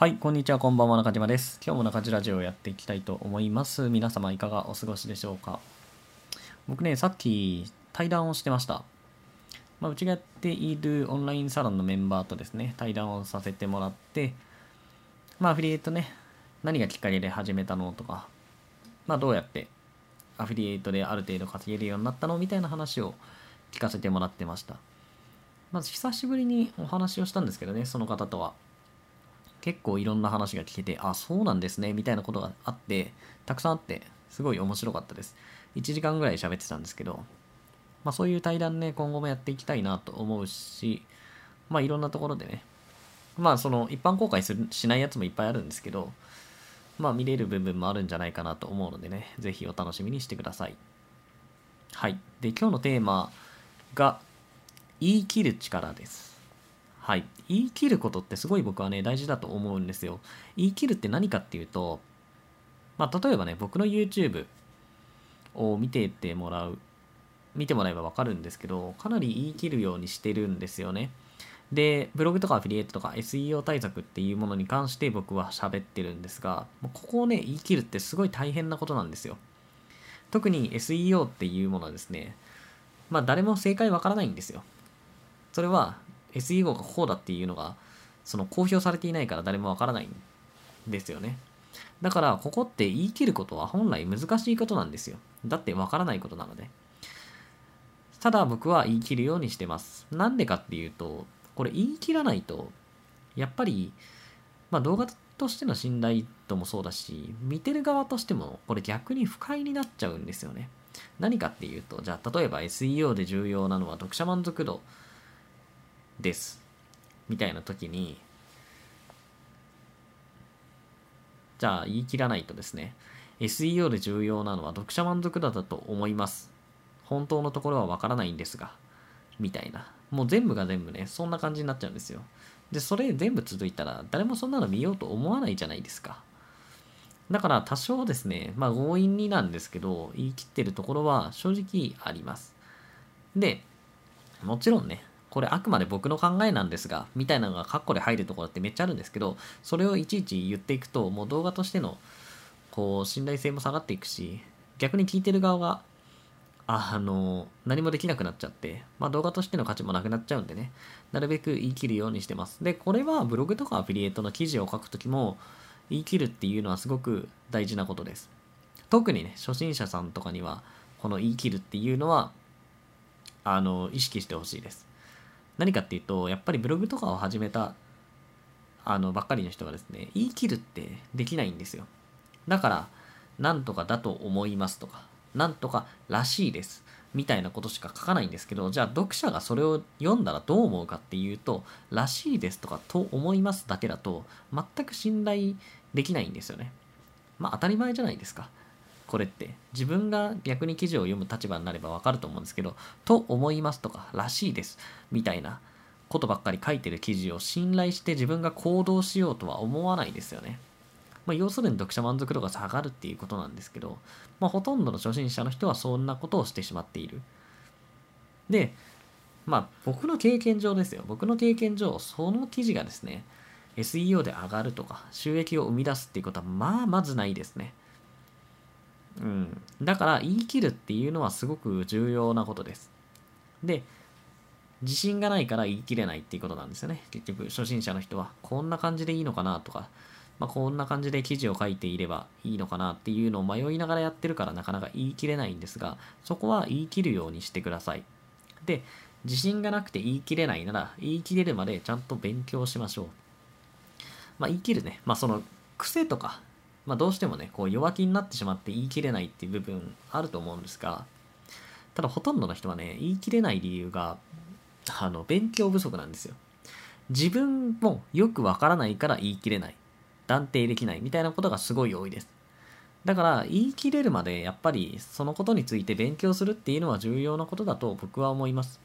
はい、こんにちは、こんばんは、中島です。今日も中島ラジオをやっていきたいと思います。皆様いかがお過ごしでしょうか？僕ね、さっき対談をしてました。まあ、うちがやっているオンラインサロンのメンバーとですね、対談をさせてもらって、まあ、アフィリエイトね、何がきっかけで始めたのとか、まあ、どうやってアフィリエイトである程度稼げるようになったの？みたいな話を聞かせてもらってました。まず久しぶりにお話をしたんですけどね、その方とは。結構いろんな話が聞けて、あ、そうなんですね、みたいなことがあって、たくさんあって、すごい面白かったです。1時間ぐらい喋ってたんですけど、まあそういう対談ね、今後もやっていきたいなと思うし、まあいろんなところでね、まあその一般公開するしないやつもいっぱいあるんですけど、まあ見れる部分もあるんじゃないかなと思うのでね、ぜひお楽しみにしてください。はい。で、今日のテーマが、言い切る力です。はい。言い切ることってすごい僕はね、大事だと思うんですよ。言い切るって何かっていうと、まあ、例えばね、僕の YouTube を見てってもらう、見てもらえばわかるんですけど、かなり言い切るようにしてるんですよね。で、ブログとかアフィリエイトとか SEO 対策っていうものに関して僕は喋ってるんですが、ここをね、言い切るってすごい大変なことなんですよ。特に SEO っていうものはですね、まあ誰も正解わからないんですよ。それは SEO がこうだっていうのがその公表されていないから誰もわからないんですよね。だからここって言い切ることは本来難しいことなんですよ。だってわからないことなので。ただ僕は言い切るようにしてます。なんでかっていうと、これ言い切らないと、やっぱり、まあ動画としての信頼度もそうだし、見てる側としてもこれ逆に不快になっちゃうんですよね。何かっていうと、じゃあ例えば SEO で重要なのは読者満足度です。みたいな時に、じゃあ言い切らないとですね、SEO で重要なのは読者満足度だと思います。本当のところはわからないんですが、みたいな。もう全部が全部ね、そんな感じになっちゃうんですよ。で、それ全部続いたら、誰もそんなの見ようと思わないじゃないですか。だから多少ですね、まあ強引になんですけど、言い切ってるところは正直あります。で、もちろんね、これあくまで僕の考えなんですが、みたいなのがカッコで入るところってめっちゃあるんですけど、それをいちいち言っていくと、もう動画としての、こう、信頼性も下がっていくし、逆に聞いてる側が、あの、何もできなくなっちゃって、まあ動画としての価値もなくなっちゃうんでね、なるべく言い切るようにしてます。で、これはブログとかアフィリエイトの記事を書くときも、言い切るっていうのはすごく大事なことです。特にね、初心者さんとかには、この言い切るっていうのは、あの、意識してほしいです。何かっていうと、やっぱりブログとかを始めた、あの、ばっかりの人がですね、言い切るってできないんですよ。だから、なんとかだと思いますとか、なんとからしいです。みたいなことしか書かないんですけど、じゃあ読者がそれを読んだらどう思うかっていうと、らしいですとかと思いますだけだと、全く信頼できないんですよね。まあ当たり前じゃないですか。これって。自分が逆に記事を読む立場になればわかると思うんですけど、と思いますとか、らしいです。みたいなことばっかり書いてる記事を信頼して自分が行動しようとは思わないですよね。まあ、要するに読者満足度が下がるっていうことなんですけど、まあ、ほとんどの初心者の人はそんなことをしてしまっている。で、まあ、僕の経験上ですよ。僕の経験上、その記事がですね、SEO で上がるとか、収益を生み出すっていうことは、まあ、まずないですね。うん。だから、言い切るっていうのはすごく重要なことです。で、自信がないから言い切れないっていうことなんですよね。結局、初心者の人は、こんな感じでいいのかなとか、まあ、こんな感じで記事を書いていればいいのかなっていうのを迷いながらやってるからなかなか言い切れないんですが、そこは言い切るようにしてください。で、自信がなくて言い切れないなら、言い切れるまでちゃんと勉強しましょう。まあ、言い切るね。まあ、その癖とか、まあ、どうしてもね、こう弱気になってしまって言い切れないっていう部分あると思うんですが、ただほとんどの人はね、言い切れない理由が、あの、勉強不足なんですよ。自分もよくわからないから言い切れない。断定できないみたいなことがすごい多いです。だから言い切れるまでやっぱりそのことについて勉強するっていうのは重要なことだと僕は思います。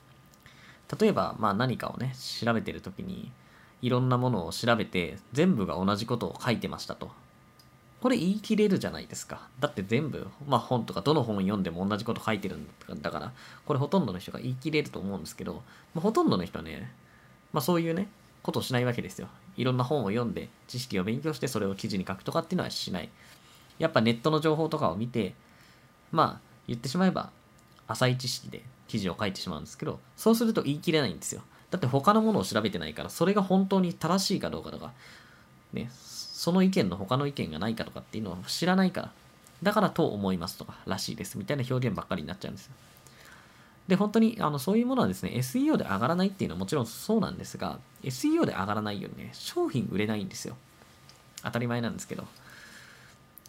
例えばまあ何かをね調べてる時にいろんなものを調べて全部が同じことを書いてましたと。これ言い切れるじゃないですか。だって全部、まあ本とかどの本読んでも同じこと書いてるんだから、これほとんどの人が言い切れると思うんですけど、まあ、ほとんどの人はね、まあそういうね、ことをしないわけですよ。いろんな本を読んで、知識を勉強してそれを記事に書くとかっていうのはしない。やっぱネットの情報とかを見て、まあ、言ってしまえば、浅い知識で記事を書いてしまうんですけど、そうすると言い切れないんですよ。だって他のものを調べてないから、それが本当に正しいかどうかとか、ね、その意見の他の意見がないかとかっていうのは知らないから、だからと思いますとか、らしいですみたいな表現ばっかりになっちゃうんですよ。で、本当にあのそういうものはですね、SEO で上がらないっていうのはもちろんそうなんですが、SEO で上がらないようにね、商品売れないんですよ。当たり前なんですけど、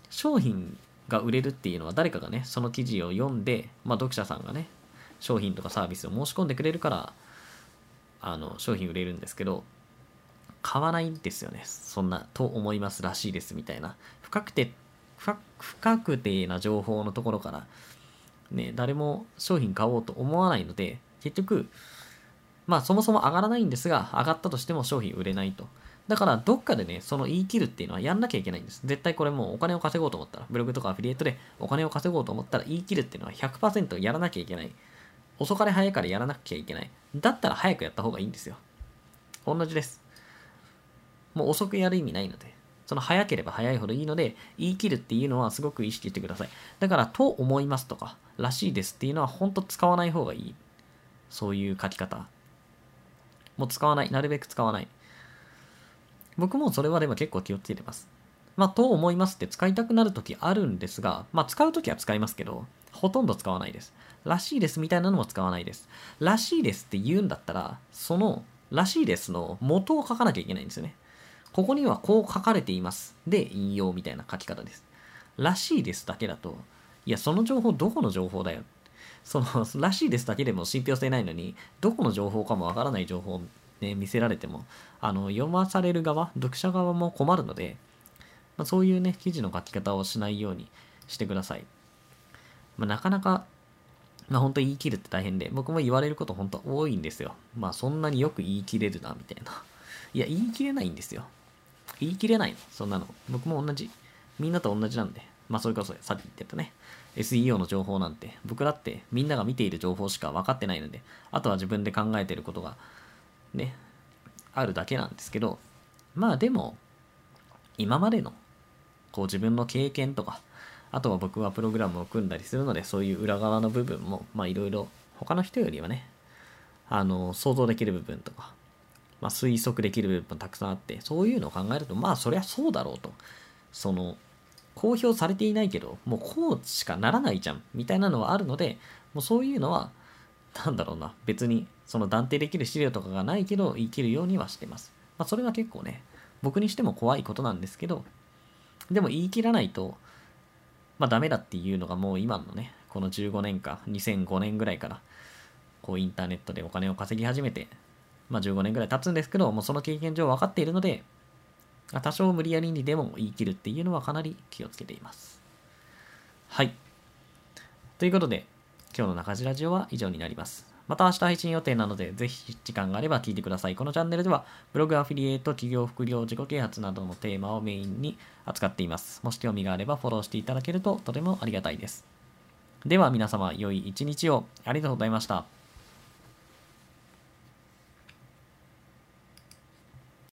商品が売れるっていうのは誰かがね、その記事を読んで、まあ読者さんがね、商品とかサービスを申し込んでくれるから、あの、商品売れるんですけど、買わないんですよね。そんな、と思いますらしいですみたいな。不確定、不確定な情報のところから、ね、誰も商品買おうと思わないので、結局、まあそもそも上がらないんですが、上がったとしても商品売れないと。だからどっかでね、その言い切るっていうのはやんなきゃいけないんです。絶対これもうお金を稼ごうと思ったら、ブログとかアフィリエイトでお金を稼ごうと思ったら言い切るっていうのは100%やらなきゃいけない。遅かれ早かれやらなきゃいけない。だったら早くやった方がいいんですよ。同じです。もう遅くやる意味ないので。その早ければ早いほどいいので、言い切るっていうのはすごく意識してください。だから、と思いますとか、らしいですっていうのは本当使わない方がいい。そういう書き方。もう使わない。なるべく使わない。僕もそれはでも結構気をつけてます。まあ、と思いますって使いたくなるときあるんですが、まあ、使うときは使いますけど、ほとんど使わないです。らしいですみたいなのも使わないです。らしいですって言うんだったら、その、らしいですの元を書かなきゃいけないんですよね。ここにはこう書かれています。で、引用みたいな書き方です。らしいですだけだと、いや、その情報どこの情報だよ。その、らしいですだけでも信憑性ないのに、どこの情報かもわからない情報ね、見せられても、あの、読まされる側、読者側も困るので、まあ、そういうね、記事の書き方をしないようにしてください。まあ、なかなか、まあ、本当言い切るって大変で、僕も言われること本当多いんですよ。まあ、そんなによく言い切れるな、みたいな。いや、言い切れないんですよ。言い切れないの、そんなの。僕も同じ。みんなと同じなんで。まあ、それこそさっき言ってたね。SEO の情報なんて、僕だってみんなが見ている情報しか分かってないので、あとは自分で考えてることがね、あるだけなんですけど、まあでも、今までの、こう自分の経験とか、あとは僕はプログラムを組んだりするので、そういう裏側の部分も、まあいろいろ、他の人よりはね、あの、想像できる部分とか、まあ推測できる部分もたくさんあって、そういうのを考えると、まあそりゃそうだろうと。その、公表されていないけど、もうこうしかならないじゃん、みたいなのはあるので、もうそういうのは、なんだろうな、別にその断定できる資料とかがないけど言い切るようにはしてます。まあ、それは結構ね、僕にしても怖いことなんですけど、でも言い切らないと、まあダメだっていうのがもう今のね、この15年か、2005年ぐらいから、こうインターネットでお金を稼ぎ始めて、まあ15年ぐらい経つんですけど、もうその経験上分かっているので、多少無理やりにでも言い切るっていうのはかなり気をつけています。はい。ということで、今日の中地ラジオは以上になります。また明日配信予定なので、ぜひ時間があれば聞いてください。このチャンネルでは、ブログアフィリエイト、企業副業、自己啓発などのテーマをメインに扱っています。もし興味があればフォローしていただけるととてもありがたいです。では皆様、良い一日をありがとうございました。